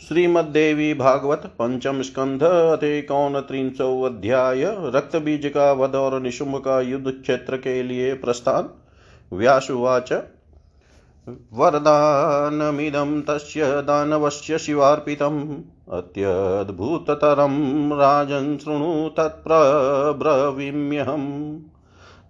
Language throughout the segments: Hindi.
श्रीमद्देवी भागवत पंचम स्कंध कौन त्रिंशो अध्याय रक्त बीज का वध और निशुंभ का युद्ध क्षेत्र के लिए प्रस्थान। व्यासुवाच, वरदानमिदं तस्य दानवस्य शिवार्पितम्, अत्यद्भुततरं राजन् शृणु तत्प्रब्रवीम्यहम्।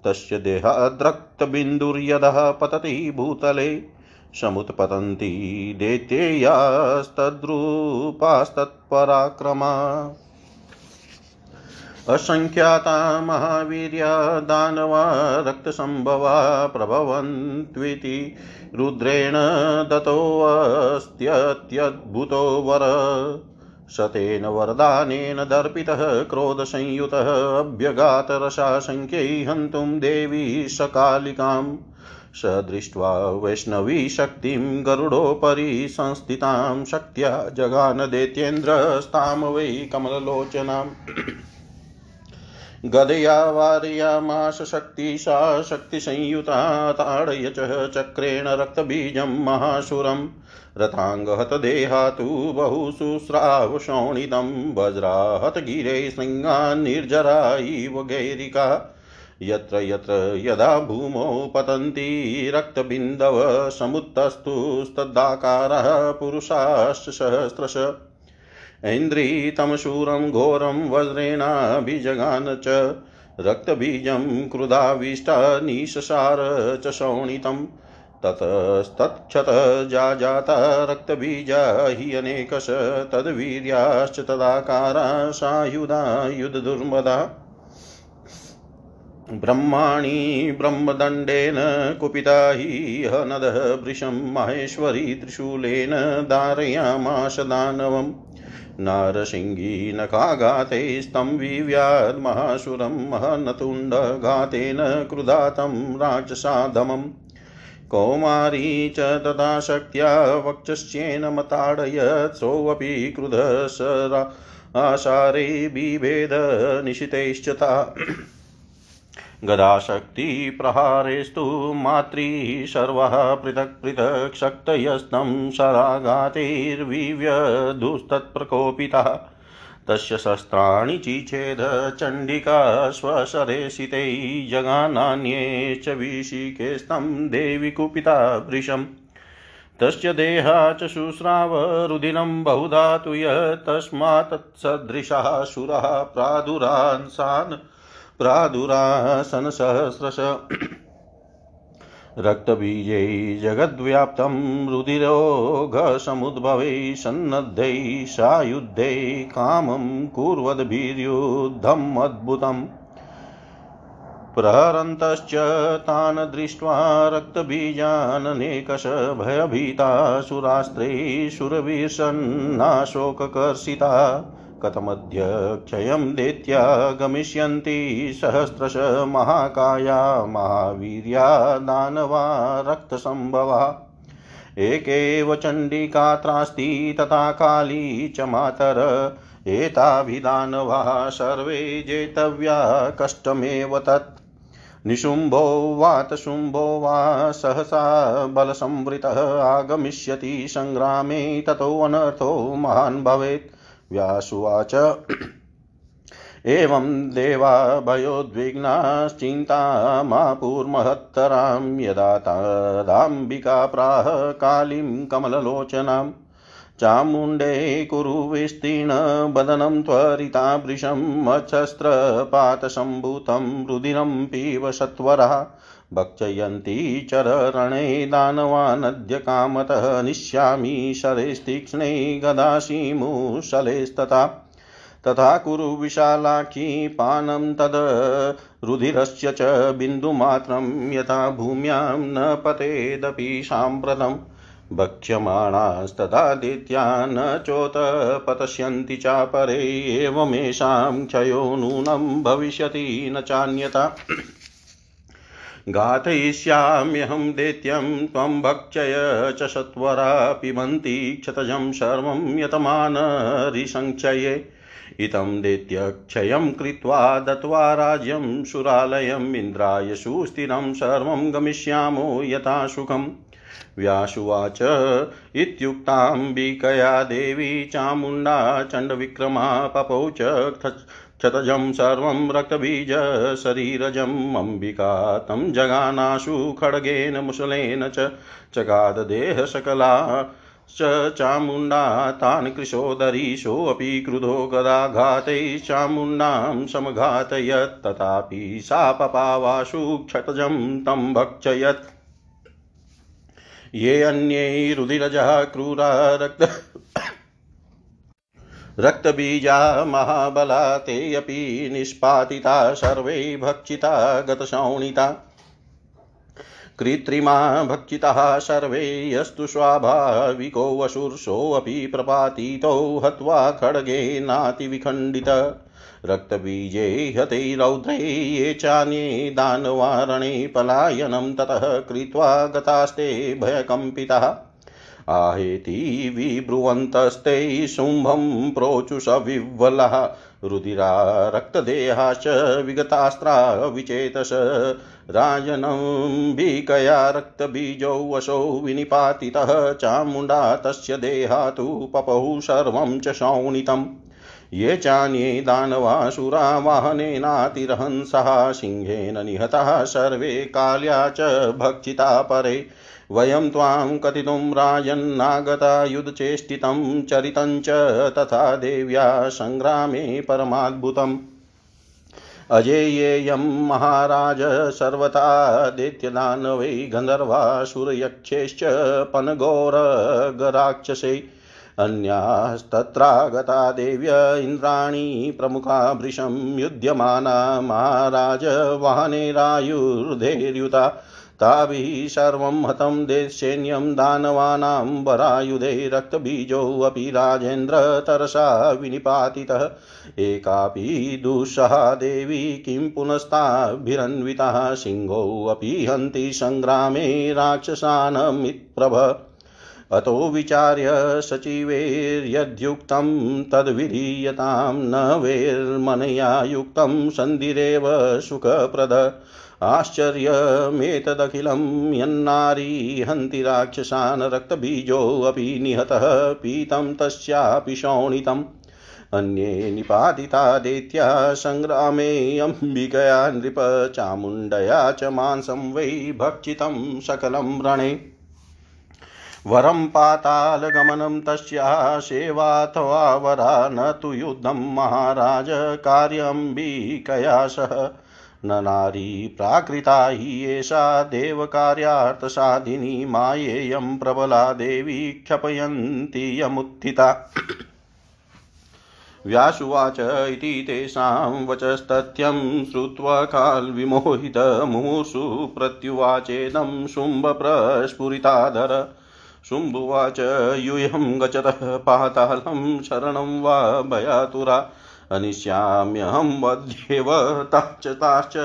तस्य देहाद्रक्तबिन्दुर्यदः पतति भूतले समुत्पतन्ति दैत्येयास्तद्रूपास्तत्पराक्रमा। असङ्ख्याता महावीर्या दानवा रक्तसम्भवा प्रभवन्त्विति। रुद्रेण दत्तोऽस्त्यत्यद्भुतो वर। शतेन वरदानेन दर्पितः क्रोधसंयुतः अभ्यगातरसाशङ्क्यै हन्तुं देवी सकालिकाम्। स दृष्ट्वा वैष्णवीशक्तिं गरुडोपरि संस्थितां शक्त्या जगानदैत्येन्द्रस्तां वै कमललोचनाम्। गदया वारयामाश शक्तिशा शक्तिसंयुता ताडय चक्रेण रक्तबीजं महासुरं रथाङ्गहतदेहा तु बहुशुस्रावशोणितं वज्राहतगिरे शृङ्गान्निर्जरा इव गैरिका। यत्र यत्र यदा भूमौ पतन्ति रक्तबिन्दव समुत्तस्तुस्तदाकारः पुरुषाश्च सहस्रश। ऐन्द्रितमशूरं घोरं वज्रेणाभिजगान च रक्तबीजं क्रुधाविष्टा च शोणितम्। ततस्तत्क्षत जाजाता रक्तबीजा हि अनेकश। तद्वीर्याश्च तदाकारा सायुधा युधदुर्मदा। ब्रह्माणि ब्रह्मदण्डेन कुपिता हि हनदः वृषं माहेश्वरी त्रिशूलेन धारयामाश दानवम्। नारसिंहीनखाघाते स्तम्भिव्याद्महासुरं महनतुण्डघातेन क्रुधातं राक्षसाधमम् कौमारी च तदा शक्त्या वक्षस्येन मताडयत् सोऽपि क्रुधसराशारे बिभेद निशितैश्च ता। गदाशक्तिप्रहारेस्तु मातृः सर्वः पृथक् पृथक् शक्तयस्तं शराघातैर्विव्यधुस्तत्प्रकोपितः तस्य शस्त्राणि चिछेद चण्डिका स्वशरेशितै जगानान्ये च विशिकेस्तं देवि कुपिता वृशम् तस्य देहा च शुस्राव रुदिनं बहुधा तु यत्तस्मात्तत्सदृशाः सुराः प्रादुरांसान् प्रादुरासनसहस्रश रक्तबीजै जगद्व्याप्तं रुधिरोघसमुद्भवै सन्नद्धै सायुद्धै कामं कुर्वद्भिर्युद्धम् अद्भुतम्। प्रहरन्तश्च तान् दृष्ट्वा रक्तबीजाननेकश भयभीता सुरास्त्रै सुरवीर्षन्नाशोककर्षिता। कथमद्य क्षयं देत्या गमिष्यन्ति सहस्रश महाकाया, महावीर्या दानवा रक्तसम्भवा। एकेव चण्डिकात्रास्ति तथा काली च मातर। एताभिदानवा सर्वे जेतव्या, कष्टमेव तत्। निशुम्भो वातशुम्भो वा सहसा बलसंवृतः आगमिष्यति सङ्ग्रामे ततोऽनर्थो महान् भवेत्। व्यासुवाच। एवं देवा भयोद्विग्नाश्चिन्तामापूर्महत्तरां यदा तदाम्बिका प्राह कालीं कमललोचनाम् चामुण्डे कुरु विस्तीर्णबदनं त्वरिताभृशं मच्छस्त्रपातसम्भूतं रुदिनं पीव सत्वरः। भक्षयन्ती चररणे दानवानद्य कामतः निश्यामि शरैस्तीक्ष्णे गदाशीमुशलेस्तथा तथा कुरु विशालाखी पानं तद् रुधिरस्य च बिन्दुमात्रं यथा भूम्यां न पतेदपि साम्प्रतम् भक्ष्यमाणास्तदादित्या न चोत्पतस्यन्ति चापरे एवमेषां क्षयो नूनं भविष्यति न चान्यता। घातयिष्याम्यहं दैत्यं त्वं भक्षय च सत्वरा पिबन्ति क्षतजं सर्वं यतमानरिसङ्क्षये इतं दैत्यक्षयं कृत्वा दत्त्वा राज्यं सुरालयम् इन्द्राय सुस्थिरं सर्वं गमिष्यामो यथा सुखम् व्यासुवाच इत्युक्ताम्बिकया देवी चामुण्डा चण्डविक्रमा पपौ च क्षतजं सर्वं रक्तबीजशरीरजम् अम्बिका तं जगानाशु खड्गेन मुसलेन च चगाददेहसकला च चामुण्डा तान् कृशोदरीशोऽपि क्रुधो गदाघातैः चामुण्डां समघातयत् तथापि सा पपावाशु क्षतजं तं भक्षयत्। ये अन्ये रुधिरजः क्रूरा रक्त रक्तबीजा महाबला ते अपि निष्पातिता सर्वे भक्षिता गतशौणिता कृत्रिमा भक्षितः सर्वे यस्तु स्वाभाविको वशुर्षोऽपि प्रपातितो हत्वा खड्गेनातिविखण्डित रक्तबीजे हते रौद्रे ये चान्ये दानवारणे पलायनं ततः कृत्वा गतास्ते भयकम्पितः। आहेति विब्रुवन्तस्ते शुम्भं प्रोचुषविह्वलः रुधिरा रक्तदेहाश्च विगतास्त्रा विचेतस। राजनम्बिकया रक्तबीजौ वशौ विनिपातितः। चामुण्डा तस्य देहातु पपौ सर्वं च शौणितम् ये चान्ये दानवासुरा वाहनेनातिरहंसः। सिंहेन निहताः सर्वे काल्या च भक्षिता परे। वयं त्वां कथितुं राजन्नागता युधचेष्टितं चरितं तथा देव्या सङ्ग्रामे परमाद्भुतम्। अजेयेयं महाराज सर्वथा दैत्यदानवै गन्धर्वासुरयक्षैश्च पनघोरगराक्षसै अन्यास्तत्रागता देव्य इन्द्राणी प्रमुखा भृशं युध्यमाना महाराज वाहनेरायुर्धैर्युता ताभिः सर्वं हतं देशैन्यं दानवानां वरायुधे रक्तबीजोऽपि राजेन्द्र तरसा विनिपातितः। एकापि दुःसहा देवी किं पुनस्ताभिरन्वितः सिंहोऽपि हन्ति सङ्ग्रामे राक्षसानमित्प्रभ अतो विचार्य सचिवैर्यद्युक्तं तद्विधीयतां न वैर्मनया युक्तं सन्धिरेव सुखप्रद। आश्चर्यमेतदखिलं यन्नारी हन्ति राक्षसान् रक्तबीजोऽपि निहतः पीतं तस्यापि शोणितम्। अन्ये निपातिता दैत्या सङ्ग्रामे अम्बिकया नृप चामुण्डया च मांसं वै भक्षितं सकलं रणे। वरं पातालगमनं तस्याः सेवाथवा वरा न तु युद्धं महाराज कार्यम्बिकया सह। न नारी प्राकृता हि एषा देवकार्यार्थसाधिनी मायेयं प्रबला देवी क्षपयन्ति यमुत्थिता। व्यासुवाच इति तेषां वचस्तथ्यं श्रुत्वा काल्विमोहितमुमुषु प्रत्युवाचेदं शुम्भप्रस्फुरिताधर शुम्भुवाच यूयं गच्छतः पातालं शरणं वा भयातुरा। अनिश्याम्यहं वध्येव ताश्च ताश्च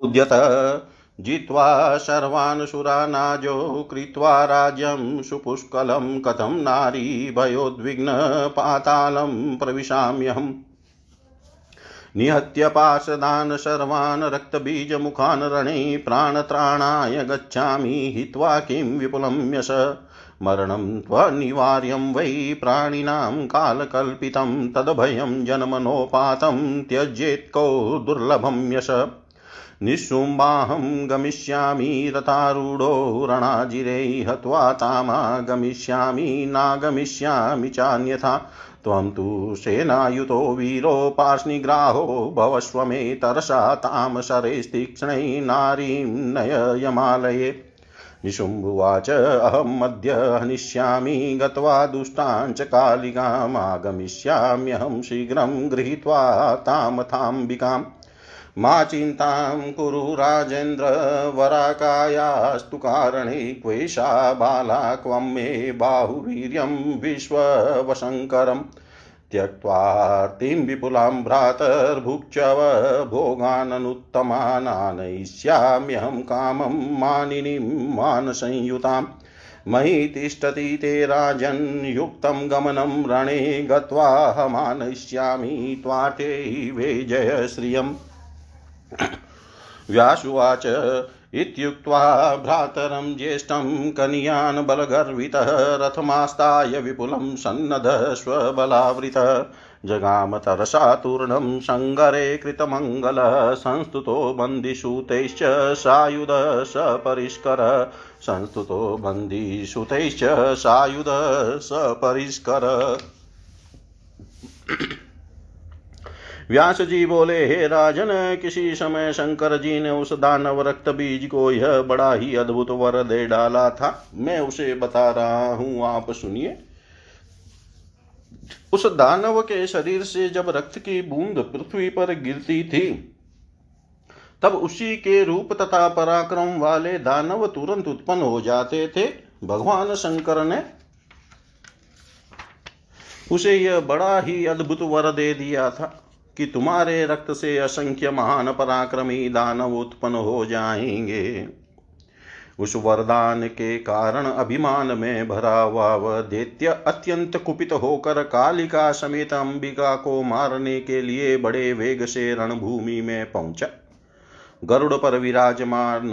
उद्यत जित्वा सर्वान् सुरानाजो कृत्वा राज्यं सुपुष्कलं, कथं नारी भयोद्विग्नपातालं प्रविशाम्यहम् निहत्य पाशदान् सर्वान् रक्तबीजमुखान् रणे प्राणत्राणाय गच्छामि, हित्वा किं विपुलं यश। मरणं त्वनिवार्यं वै प्राणिनां कालकल्पितं तदभयं जन्मनोपातं त्यज्येत्को दुर्लभं यश। निःशुम्बाहं गमिष्यामि रथारूढो रणाजिरे हत्वा तामागमिष्यामि नागमिष्यामि चान्यथा। त्वं तु सेनायुतो वीरो पार्ष्णिग्राहो भवस्व मे तरसा तां शरैस्तीक्ष्णै नारीं नय यमालये निशुम्भुवाच अहमद्य हनिष्यामि, गत्वा दुष्टाञ्च कालिकामागमिष्याम्यहं शीघ्रं गृहीत्वा तामथाम्बिकाम् मा चिन्तां कुरु राजेन्द्र, वराकायास्तु कारणे क्वेषा बाला क्वं मे बाहुवीर्यं विश्ववशङ्करम्। त्यक्त्वार्तिं विपुलां भ्रातर्भुक्षव भोगाननुत्तमानानयिष्याम्यहं कामं मानिनीं मानसंयुताम् मयि तिष्ठति ते राजन्, युक्तं गमनं रणे गत्वा हमानयिष्यामि त्वाटे वे जयश्रियम्। व्यासुवाच इत्युक्त्वा भ्रातरं ज्येष्ठं कनियान् बलगर्वितः रथमास्ताय विपुलं सन्नध स्वबलावृतः। जगाम तरसातूर्णं सङ्गरे कृतमङ्गलः संस्तुतो बन्दिसूतैश्च सायुध सपरिष्कर। संस्तुतो बन्दिसूतैश्च सायुध सपरिष्कर। व्यास जी बोले, हे राजन, किसी समय शंकर जी ने उस दानव रक्त बीज को यह बड़ा ही अद्भुत वर दे डाला था। मैं उसे बता रहा हूँ, आप सुनिए। उस दानव के शरीर से जब रक्त की बूंद पृथ्वी पर गिरती थी, तब उसी के रूप तथा पराक्रम वाले दानव तुरंत उत्पन्न हो जाते थे। भगवान शंकर ने उसे यह बड़ा ही अद्भुत वर दे दिया था। कि तुम्हारे रक्त से असंख्य महान पराक्रमी दानव उत्पन्न हो जाएँगे। उस वरदान के कारण अभिमान में भरा हुआ वह दैत्य अत्यंत कुपित होकर कालिका समेत अंबिका को मारने के लिए बड़े वेग से रणभूमि में पहुँचा। गरुड़ पर विराजमान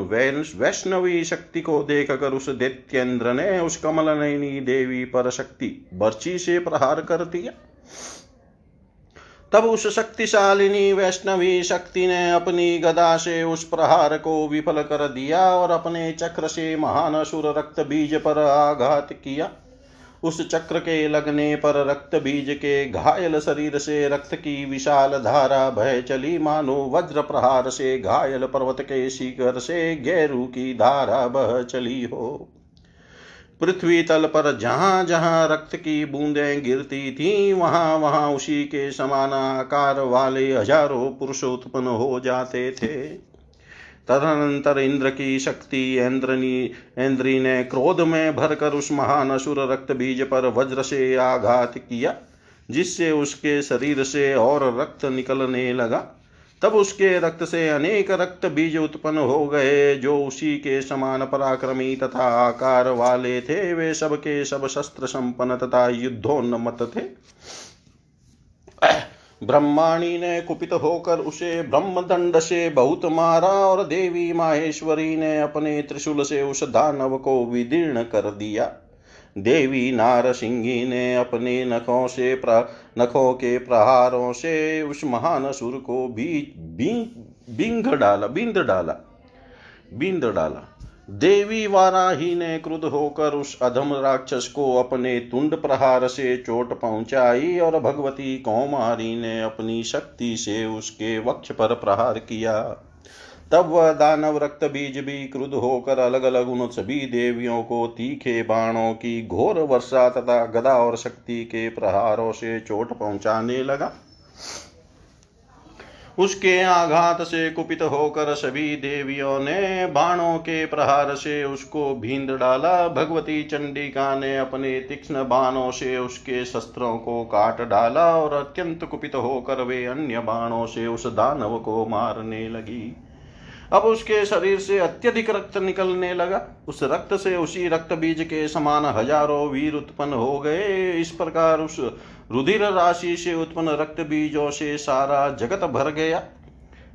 वैष्णवी शक्ति को देखकर उस दैत्येंद्र ने उस कमल नयनी देवी पर शक्ति, बर्ची से प्रहार कर दिया। तब उस शक्तिशालिनी वैष्णवी शक्ति ने अपनी गदा से उस प्रहार को विफल कर दिया और अपने चक्र से महान असुर रक्त बीज पर आघात किया। उस चक्र के लगने पर रक्त बीज के घायल शरीर से रक्त की विशाल धारा बह चली। मानो वज्र प्रहार से घायल पर्वत के शिखर से गैरू की धारा बह चली हो। पृथ्वी तल पर जहाँ जहाँ रक्त की बूंदें गिरती थी, वहाँ वहाँ उसी के समान आकार वाले हज़ारों पुरुष उत्पन्न हो जाते थे। तदनंतर इंद्र की शक्ति इंद्रनी इंद्री ने क्रोध में भरकर उस महान असुर रक्त बीज पर वज्र से आघात किया, जिससे उसके शरीर से और रक्त निकलने लगा। तब उसके रक्त से अनेक रक्त बीज उत्पन्न हो गए, जो उसी के समान पराक्रमी तथा आकार वाले थे। वे सब के सब शस्त्र संपन्न तथा युद्धोन्नमत थे। ब्रह्माणी ने कुपित होकर उसे ब्रह्मदंड से बहुत मारा और देवी माहेश्वरी ने अपने त्रिशूल से उस दानव को विदीर्ण कर दिया। देवी नारसिंही ने अपने नखों से प्र नखों के प्रहारों से उस महान असुर को भी बिंग डाला, बिंद डाला बिंद डाला। देवी वाराही ने क्रुद्ध होकर उस अधम राक्षस को अपने तुंड प्रहार से चोट पहुंचाई और भगवती कौमारी ने अपनी शक्ति से उसके वक्ष पर प्रहार किया। तब वह दानव रक्त बीज भी क्रुद्ध होकर अलग अलग उन सभी देवियों को तीखे बाणों की घोर वर्षा तथा गदा और शक्ति के प्रहारों से चोट पहुँचाने लगा। उसके आघात से कुपित होकर सभी देवियों ने बाणों के प्रहार से उसको भींद डाला। भगवती चंडिका ने अपने तीक्ष्ण बाणों से उसके शस्त्रों को काट डाला और अत्यंत कुपित होकर वे अन्य बाणों से उस दानव को मारने लगी। अब उसके शरीर से अत्यधिक रक्त निकलने लगा। उस रक्त से उसी रक्त बीज के समान हज़ारों वीर उत्पन्न हो गए। इस प्रकार उस रुधिर राशि से उत्पन्न रक्त बीजों से सारा जगत भर गया।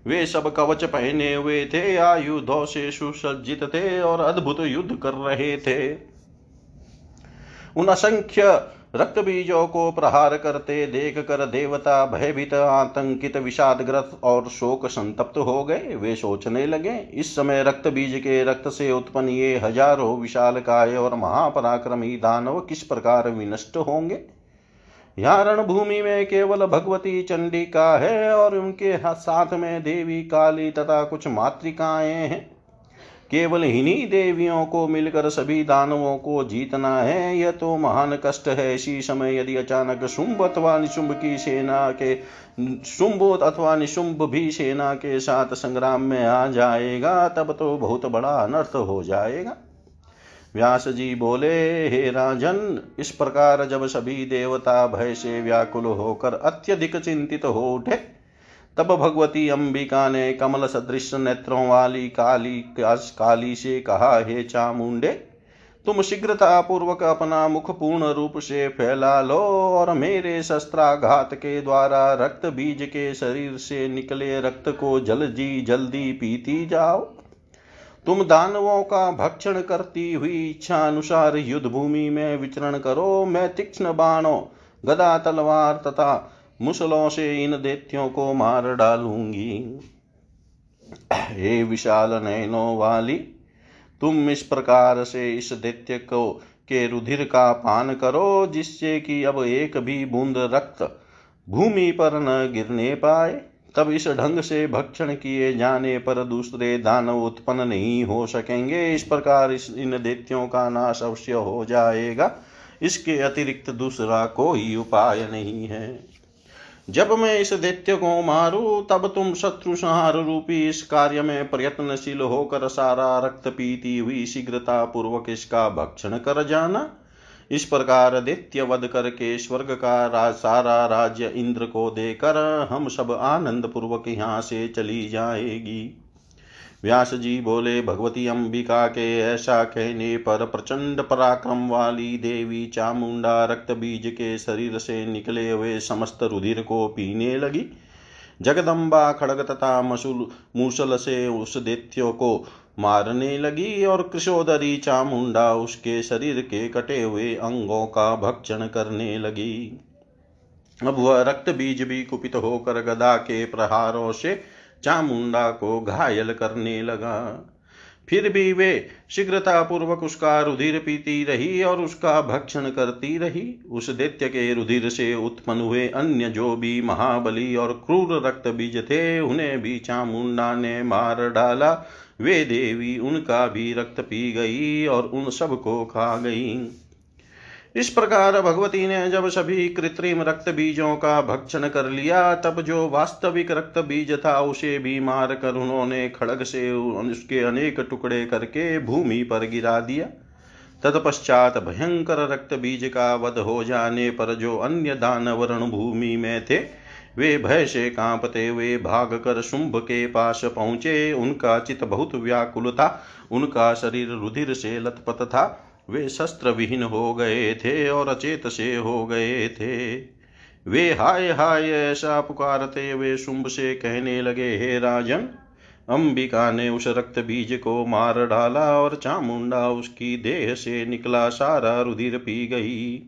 वे सब कवच पहने हुए थे आयुधों से सुसज्जित थे और अद्भुत युद्ध कर रहे थे। उन असंख्य रक्त बीजों को प्रहार करते देख कर देवता भयभीत, आतंकित, विषादग्रस्त और शोक संतप्त हो गए। वे सोचने लगे, इस समय रक्त बीज के रक्त से उत्पन्न ये हज़ारों विशाल काय और महापराक्रमी दानव किस प्रकार विनष्ट होंगे? यहाँ रणभूमि में केवल भगवती चंडिका है और उनके साथ में देवी काली तथा कुछ मातृकाएँ हैं। केवल इन्हीं देवियों को मिलकर सभी दानवों को जीतना है। यह तो महान कष्ट है। इसी समय यदि अचानक शुंभ अथवा निशुंभ की सेना के, शुंभ अथवा निशुंभ भी सेना के साथ संग्राम में आ जाएगा, तब तो बहुत बड़ा अनर्थ हो जाएगा। व्यास जी बोले, हे राजन, इस प्रकार जब सभी देवता भय से व्याकुल होकर अत्यधिक चिंतित हो उठे तब भगवती अंबिका ने कमल सदृश नेत्रों वाली काली काली से कहा, हे चामुंडे, तुम शीघ्रता पूर्वक अपना मुख पूर्ण रूप से फैला लो और मेरे शस्त्राघात के द्वारा रक्त बीज के शरीर से निकले रक्त को जल्दी जल्दी पीती जाओ। तुम दानवों का भक्षण करती हुई इच्छा अनुसार युद्ध भूमि में विचरण करो। मैं तीक्ष्ण बाणों, गदा, तलवार तथा मुसलों से इन देत्यों को मार डालूँगी। हे विशाल नयनों वाली, तुम इस प्रकार से इस दैत्य को के रुधिर का पान करो, जिससे कि अब एक भी बूंद रक्त भूमि पर न गिरने पाए। तब इस ढंग से भक्षण किए जाने पर दूसरे दानव उत्पन्न नहीं हो सकेंगे। इस प्रकार इस इन दैत्यों का नाश अवश्य हो जाएगा। इसके अतिरिक्त दूसरा कोई उपाय नहीं है। जब मैं इस दैत्य को मारू तब तुम शत्रु संहार रूपी इस कार्य में प्रयत्नशील होकर सारा रक्त पीती हुई शीघ्रता पूर्वक इसका भक्षण कर जाना। इस प्रकार दैत्य वध करके स्वर्ग का राज, सारा राज्य इंद्र को देकर हम सब आनंद पूर्वक यहाँ से चली जाएगी। व्यास जी बोले, भगवती अंबिका के ऐसा कहने पर प्रचंड पराक्रम वाली देवी चामुंडा रक्त बीज के शरीर से निकले हुए समस्त रुधिर को पीने लगी। जगदम्बा खड़ग तथा मसूल, मूसल से उस दैत्यो को मारने लगी और कृषोदरी चामुंडा उसके शरीर के कटे हुए अंगों का भक्षण करने लगी। अब वह रक्त बीज भी कुपित होकर गदा के प्रहारों से चामुंडा को घायल करने लगा। फिर भी वे शीघ्रतापूर्वक उसका रुधिर पीती रही और उसका भक्षण करती रही। उस दैत्य के रुधिर से उत्पन्न हुए अन्य जो भी महाबली और क्रूर रक्त बीज थे, उन्हें भी चामुंडा ने मार डाला। वे देवी उनका भी रक्त पी गई और उन सबको खा गई। इस प्रकार भगवती ने जब सभी कृत्रिम रक्त बीजों का भक्षण कर लिया, तब जो वास्तविक रक्त बीज था, उसे भी मार कर उन्होंने खड़ग से उसके अनेक टुकड़े करके भूमि पर गिरा दिया। तत्पश्चात भयंकर रक्त बीज का वध हो जाने पर जो अन्य दानव भूमि में थे, वे भय से कांपते हुए भाग कर शुंभ के पास पहुँचे। उनका चित बहुत व्याकुल था, उनका शरीर रुधिर से लथपथ था। वे शस्त्र विहीन हो गए थे और अचेत से हो गए थे। वे हाय हाय ऐसा पुकारते वे शुंभ से कहने लगे, हे राजन, अंबिका ने उस रक्त बीज को मार डाला और चामुंडा उसकी देह से निकला, सारा रुधिर पी गई।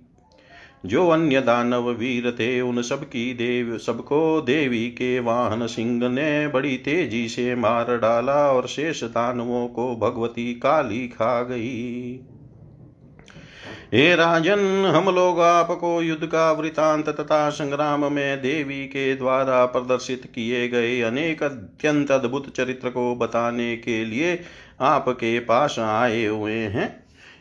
जो अन्य दानव वीर थे, उन सब की देव, सबको देवी के वाहन सिंह ने बड़ी तेज़ी से मार डाला और शेष दानवों को भगवती काली खा गई। हे राजन, हम लोग आपको युद्ध का वृतांत तथा संग्राम में देवी के द्वारा प्रदर्शित किए गए अनेक अत्यंत अद्भुत चरित्र को बताने के लिए आपके पास आए हुए हैं।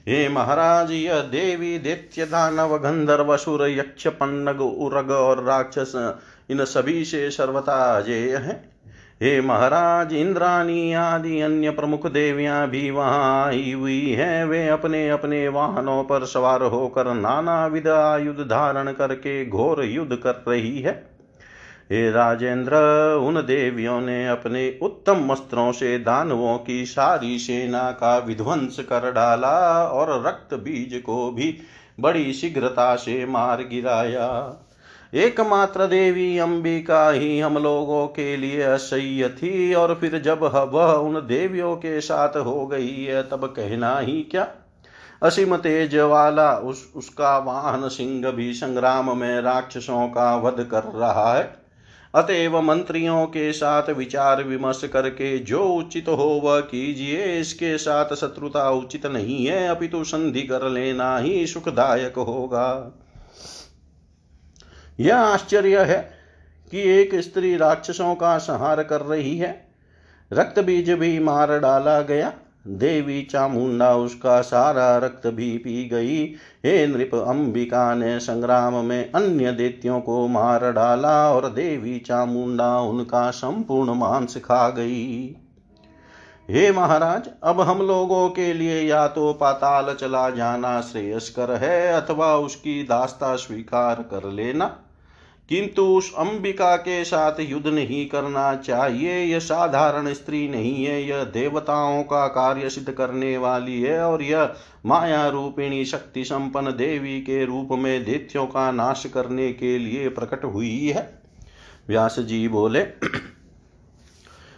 हे महाराज, यह देवी, दैत्य, दानव, गंधर्व सुर यक्ष, पन्नग, उरग और राक्षस, इन सभी से सर्वथा अजेय है। हे महाराज, इंद्राणी आदि अन्य प्रमुख देवियाँ भी वहाँ आई हुई हैं। वे अपने अपने वाहनों पर सवार होकर नाना विध आयुध धारण करके घोर युद्ध कर रही है। हे राजेंद्र, उन देवियों ने अपने उत्तम वस्त्रों से दानवों की सारी सेना का विध्वंस कर डाला और रक्त बीज को भी बड़ी शीघ्रता से मार गिराया। एकमात्र देवी अंबिका ही हम लोगों के लिए असह्य थी, और फिर जब वह उन देवियों के साथ हो गई है, तब कहना ही क्या? असीम तेज वाला उस, उसका वाहन सिंह भी संग्राम में राक्षसों का वध कर रहा है। अतएव मंत्रियों के साथ विचार विमर्श करके जो उचित हो वह कीजिए, इसके साथ शत्रुता उचित नहीं है, अपितु संधि कर लेना ही सुखदायक होगा। यह आश्चर्य है कि एक स्त्री राक्षसों का संहार कर रही है। रक्त बीज भी मार डाला गया। देवी चामुंडा उसका सारा रक्त भी पी गई। हे नृप अंबिका ने संग्राम में अन्य देत्यों को मार डाला और देवी चामुंडा उनका संपूर्ण मांस खा गई। हे महाराज, अब हम लोगों के लिए या तो पाताल चला जाना श्रेयस्कर है अथवा उसकी दास्ता स्वीकार कर लेना। किंतु उस अंबिका के साथ युद्ध नहीं करना चाहिए। यह साधारण स्त्री नहीं है, यह देवताओं का कार्य सिद्ध करने वाली है और यह माया रूपिणी शक्ति संपन्न देवी के रूप में दैत्यों का नाश करने के लिए प्रकट हुई है। व्यास जी बोले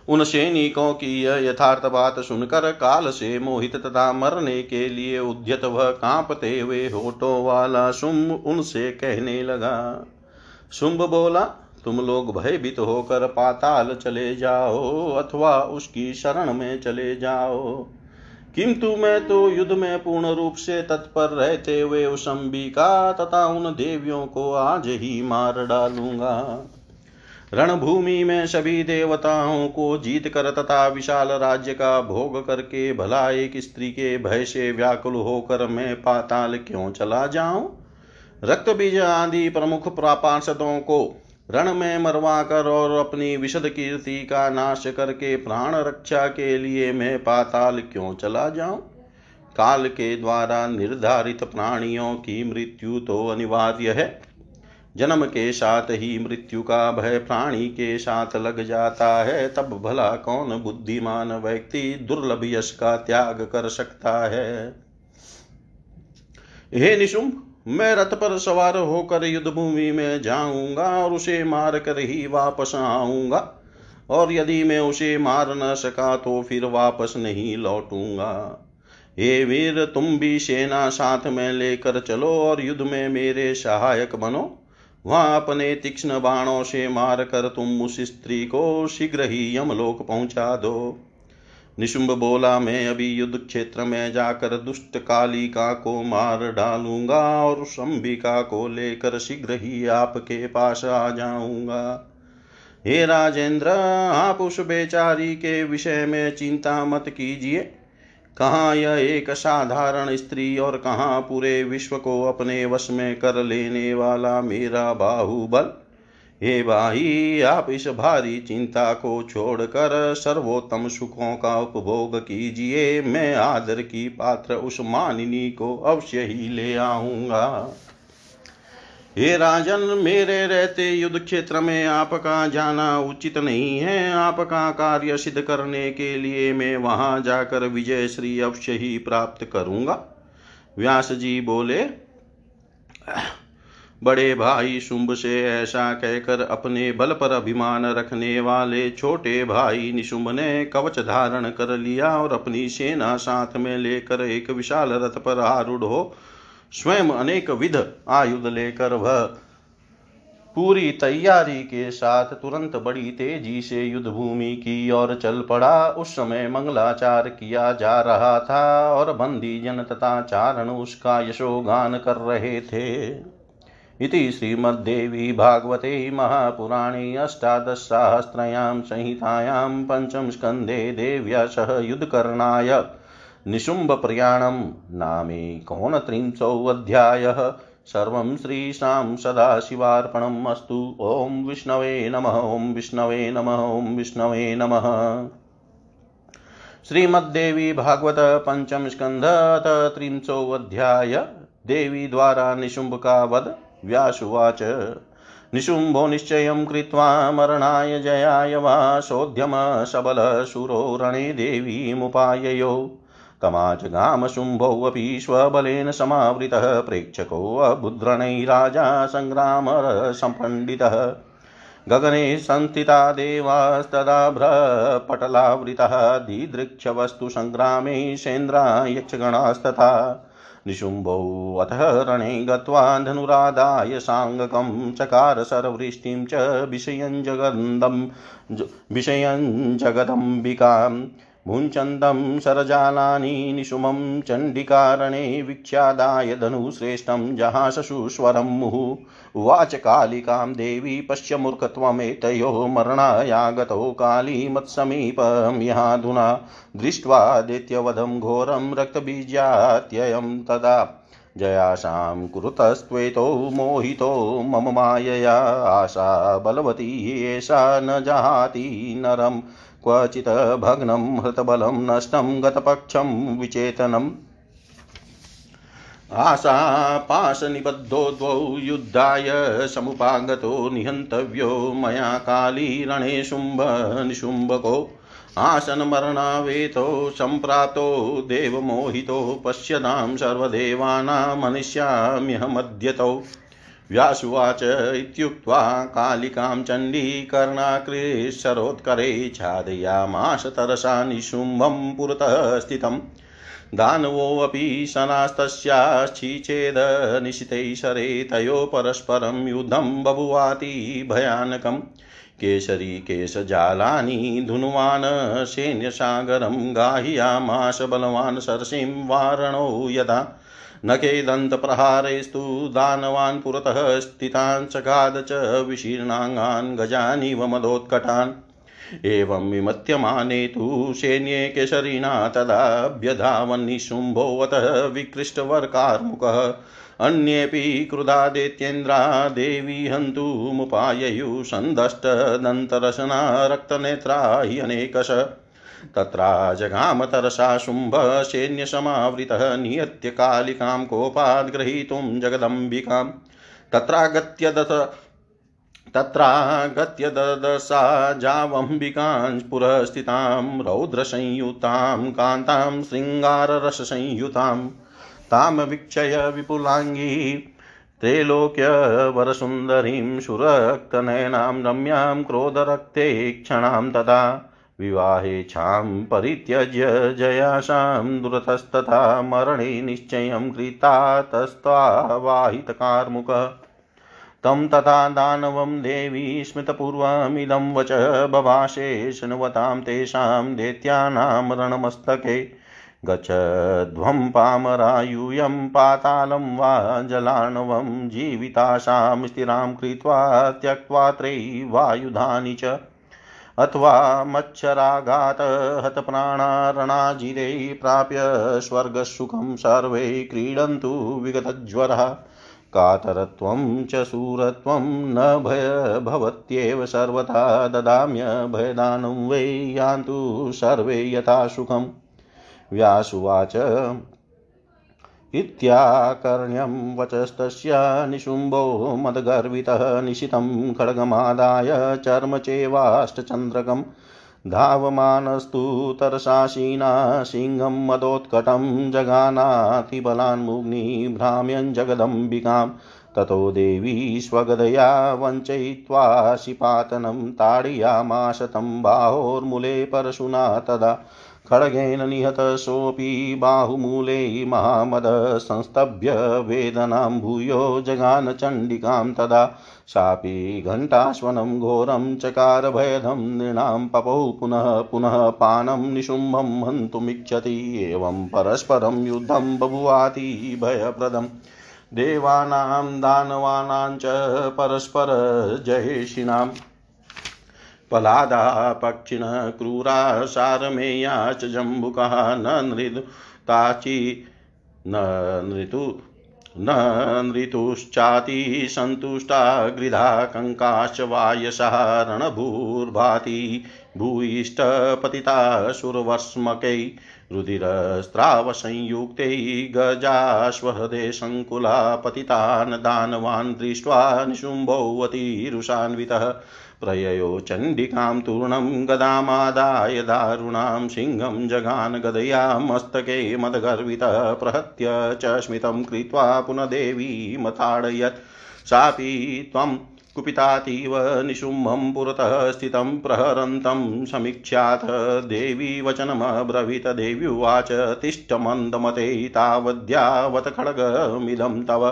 उन सैनिकों की यह यथार्थ बात सुनकर काल से मोहित तथा मरने के लिए उद्यत वह कांपते हुए होठों वाला शुंभ उनसे कहने लगा। शुंभ बोला, तुम लोग भयभीत होकर पाताल चले जाओ अथवा उसकी शरण में चले जाओ। किंतु मैं तो युद्ध में पूर्ण रूप से तत्पर रहते हुए उस अंबिका तथा उन देवियों को आज ही मार डालूँगा। रणभूमि में सभी देवताओं को जीत कर तथा विशाल राज्य का भोग करके भला एक स्त्री के भय से व्याकुल होकर मैं पाताल क्यों चला जाऊँ? रक्त बीज आदि प्रमुख पार्षदों को रण में मरवा कर और अपनी विशद कीर्ति का नाश करके प्राण रक्षा के लिए मैं पाताल क्यों चला जाऊँ? काल के द्वारा निर्धारित प्राणियों की मृत्यु तो अनिवार्य है। जन्म के साथ ही मृत्यु का भय प्राणी के साथ लग जाता है। तब भला कौन बुद्धिमान व्यक्ति दुर्लभ यश का त्याग कर सकता है? हे निशुम मैं रथ पर सवार होकर युद्ध भूमि में जाऊँगा और उसे मार कर ही वापस आऊँगा। और यदि मैं उसे मार न सका तो फिर वापस नहीं लौटूँगा। हे वीर, तुम भी सेना साथ में लेकर चलो और युद्ध में मेरे सहायक बनो। वहाँ अपने तीक्ष्ण बाणों से मार कर तुम उस स्त्री को शीघ्र ही यमलोक पहुँचा दो। निशुंभ बोला, मैं अभी युद्ध क्षेत्र में जाकर दुष्ट कालिका को मार डालूँगा और अंबिका को लेकर शीघ्र ही आपके पास आ जाऊँगा। हे राजेंद्र, आप उस बेचारी के विषय में चिंता मत कीजिए। कहाँ यह एक साधारण स्त्री और कहाँ पूरे विश्व को अपने वश में कर लेने वाला मेरा बाहुबल? हे भाई, आप इस भारी चिंता को छोड़कर सर्वोत्तम सुखों का उपभोग कीजिए। मैं आदर की पात्र उस मानिनी को अवश्य ही ले आऊँगा। हे राजन, मेरे रहते युद्ध क्षेत्र में आपका जाना उचित नहीं है। आपका कार्य सिद्ध करने के लिए मैं वहाँ जाकर विजय श्री अवश्य ही प्राप्त करूँगा। व्यास जी बोले, बड़े भाई शुंभ से ऐसा कहकर अपने बल पर अभिमान रखने वाले छोटे भाई निशुंभ ने कवच धारण कर लिया और अपनी सेना साथ में लेकर एक विशाल रथ पर आरूढ़ हो स्वयं अनेक विध आयुध लेकर वह पूरी तैयारी के साथ तुरंत बड़ी तेज़ी से युद्ध भूमि की ओर चल पड़ा। उस समय मंगलाचार किया जा रहा था और बंदी जन तथा चारण उसका यशोगान कर रहे थे। इति श्रीमद्देवी भागवते महापुराणे अष्टादशसाहस्रयां संहितायां पञ्चमस्कन्धे देव्या सह युद्धकरणाय निशुम्भप्रयाणं नामेकोनत्रिंशोऽध्यायः सर्वं श्रीशां सदाशिवार्पणम् अस्तु। ॐ विष्णवे नमः, ॐ विष्णवे नमः, ॐ विष्णवे नमः। श्रीमद्देवी भागवत पंचम स्कंध त्रिंशोऽध्याय। देवी द्वारा निशुम्भ का वध व्यासुवाच। निशुम्भो निश्चयं कृत्वा मरणाय जयाय वा सोऽध्यमशबलशूरो रणे देवीमुपाययो। तमाजगामशुम्भोऽपि स्वबलेन समावृतः प्रेक्षकोऽबुद्रणैः राजा सङ्ग्रामसम्पण्डितः गगने संस्थिता देवास्तदाभ्रपटलावृतः दिदृक्षवस्तु सङ्ग्रामे सेन्द्रा यक्षगणास्तथा निशुम्भोऽतः रणे गत्वा धनुरादाय साङ्गकं चकार सरवृष्टिं च विषयं जगन्दं विषयं जगदम्बिकाम्। भुञ्चन्दं शरजालानि निशुमं चण्डिकारणे विख्यादाय धनुश्रेष्ठं जहाशशुस्वरं मुहुः। उवाच कालिकां देवी पश्य मूर्खत्वमेतयोः काली मत्समीपं यहाधुना दृष्ट्वादित्यवधं घोरं रक्तबीजात्ययं तदा जयासां कुरुतस्त्वेतो मोहितो मम मायया। आशा बलवती एषा न जहाति नरम्। क्वचित् भग्नं, हृतबलं, नष्टं, गतपक्षं विचेतनम्। आशापाशनिबद्धो द्वौ युद्धाय समुपागतो निहन्तव्यो मया काली रणे शुम्भ निशुम्भको आसनमरणावेतो सम्प्राप्तो देवमोहितो पश्यतां सर्वदेवानामनिष्याम्यहमद्यतौ व्यासुवाच इत्युक्त्वा कालिकां चण्डीकर्णाकृशरोत्करे छादयामाश तरसा निशुम्भं पुरतः स्थितम् दानवोऽपि शनास्तस्याश्चिचेदनिशितैशरे तयो परस्परं युद्धं बभुवाति भयानकम् केसरी केशजालानि धुन्वान् सैन्यसागरं गाह्यामाश बलवान् सरसिं वारणो यदा नखेदन्तप्रहारेस्तु दानवान् पुरतः स्थितान् चगाद च विशीर्णाङ्गान् गजानिव मदोत्कटान्। एवं विमत्यमाने तु सैन्ये केशरिणा तदाभ्यधावन्निशुम्भोऽतः विकृष्टवर्कार्मुकः। अन्येऽपि क्रुधादेत्येन्द्रा देवी हन्तुमुपाययु सन्दष्टदन्तरशना रक्तनेत्रा हि अनेकश। तत्रा जगामतरसा शुम्भसैन्यसमावृतः नियत्य कालिकां कोपाद् ग्रहीतुं जगदम्बिकां। तत्रागत्य दत तत्रागत्य ददसा जावम्बिकां पुरस्थितां रौद्रसंयुतां कान्तां शृङ्गाररससंयुतां। तां वीक्षय विपुलाङ्गी त्रैलोक्यवरसुन्दरीं सुरक्तनयनां रम्यां क्रोधरक्ते क्षणां तदा विवाहेच्छां परित्यज्य जयाशां दुरतस्तथा मरणे निश्चयं कृता तस्त्वावाहितकार्मुकः तं तथा दानवं देवी स्मृतपूर्वमिदं वच बभाषे शृण्वतां तेषां दैत्यानां रणमस्तके। गच्छध्वं पामरायूयं पातालं वा जलार्णवं जीविताशां स्थिरां कृत्वा त्यक्त्वा त्रैवायुधानि च। अथवा मच्छराघात हतप्राणारणाजिरे प्राप्य स्वर्गसुखं सर्वे क्रीडन्तु विगतज्वरः। कातरत्वं च शूरत्वं न भय भवत्येव सर्वथा ददाम्यभयदानं वै यान्तु सर्वे यथा सुखम्। व्यासुवाच इत्याकर्ण्यं वचस्तस्य निशुम्भो मदगर्वितः निशितं खड्गमादाय चर्म चेवाष्टचन्द्रकम् धावमानस्तु तरसासीना सिंहं मदोत्कटं जगानातिबलान्मुग्नि भ्राम्यन् जगदम्बिकां ततो देवी स्वगदया वञ्चयित्वा शिपातनं ताडयामाश तं बाहोर्मूले परशुना तदा खड्गेन निहतसोऽपि बाहुमूले महामद संस्तभ्य वेदनां भूयो जगान चण्डिकां तदा सापि घण्टाश्वनं घोरं चकार भयदं नृणां पपौ पुनः पुनः पानं निशुम्भं हन्तुमिच्छति एवं परस्परं युद्धं बभुवाति भयप्रदम् देवानां दानवानां च परस्परजयेषिणाम् पलादा पक्षिणः क्रूरा सारमेया च जम्बुकः न नृदुताचि न नृतु न नृतुश्चाति सन्तुष्टा गृधा कङ्काश्च वायसः रणभूर्भाति भूयिष्ठपतितासुरवर्ष्मकै रुधिरस्रावसंयुक्तै गजाश्वहदे सङ्कुला पतितान् दानवान् दृष्ट्वा निशुम्भोऽतिरुषान्वितः प्रययो चण्डिकां तूर्णं गदामादाय दारुणां सिंहं जगान गदया मस्तके मदगर्वितः प्रहत्य च स्मितं कृत्वा पुनः देवीमताडयत् सापि त्वं कुपितातीव निशुम्भं पुरतः स्थितं प्रहरन्तं समीक्ष्याथ देवी वचनमब्रवीत देव्युवाच तिष्ठ मन्दमते तावद्यावत् खड्गमिदं तव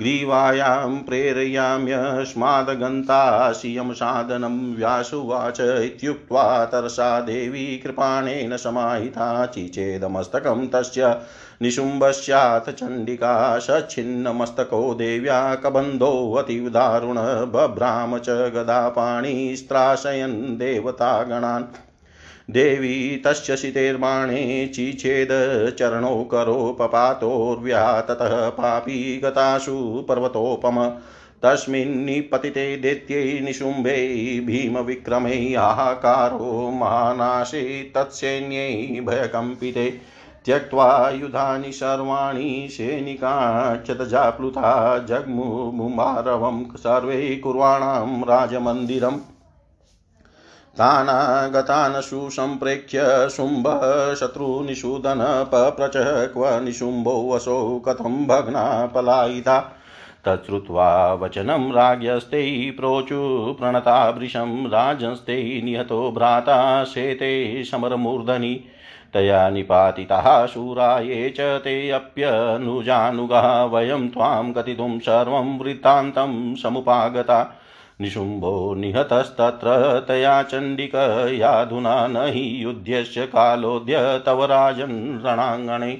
ग्रीवायां प्रेरयाम्यस्मादगन्ताशियं साधनं व्यासुवाच इत्युक्त्वा तरसा देवी कृपाणेन समाहिता चिचेदमस्तकं तस्य निशुम्भस्याथ चण्डिका सच्छिन्नमस्तको देव्या कबन्धोऽतीवदारुण बभ्राम च गदापाणिस्त्राशयन् देवतागणान् देवी तस्य शितेर्बाणे चिछेद चरणौ करो पपातोर्व्या ततः पापी गतासु पर्वतोपम। तस्मिन्निपतिते दैत्यै निशुम्भे भीमविक्रमै हाहाकारो महानाशे तत्सैन्यै भयकम्पिते। त्यक्त्वा युधानि सर्वाणि सैनिकाक्षतजाप्लुता जग्मुमारवं सर्वै कुर्वाणां राजमन्दिरम्। तानागतान् सुसम्प्रेक्ष्य शुम्भः शत्रुनिषूदन पप्रच क्व निशुम्भो वसौ कथं भग्ना पलायिता तच्छ्रुत्वा वचनं राज्ञस्ते प्रोचु प्रणता वृषं राजंस्ते निहतो भ्राता शेते समरमूर्धनि। तया निपातिताः शूरा ये च ते अप्यनुजानुगः वयं त्वां कथितुं सर्वं वृत्तान्तं समुपागता। निशुम्भो निहतस्तत्र तया चण्डिकयाधुना न हि युध्यस्य कालोऽद्य तव राजन् रणाङ्गणे।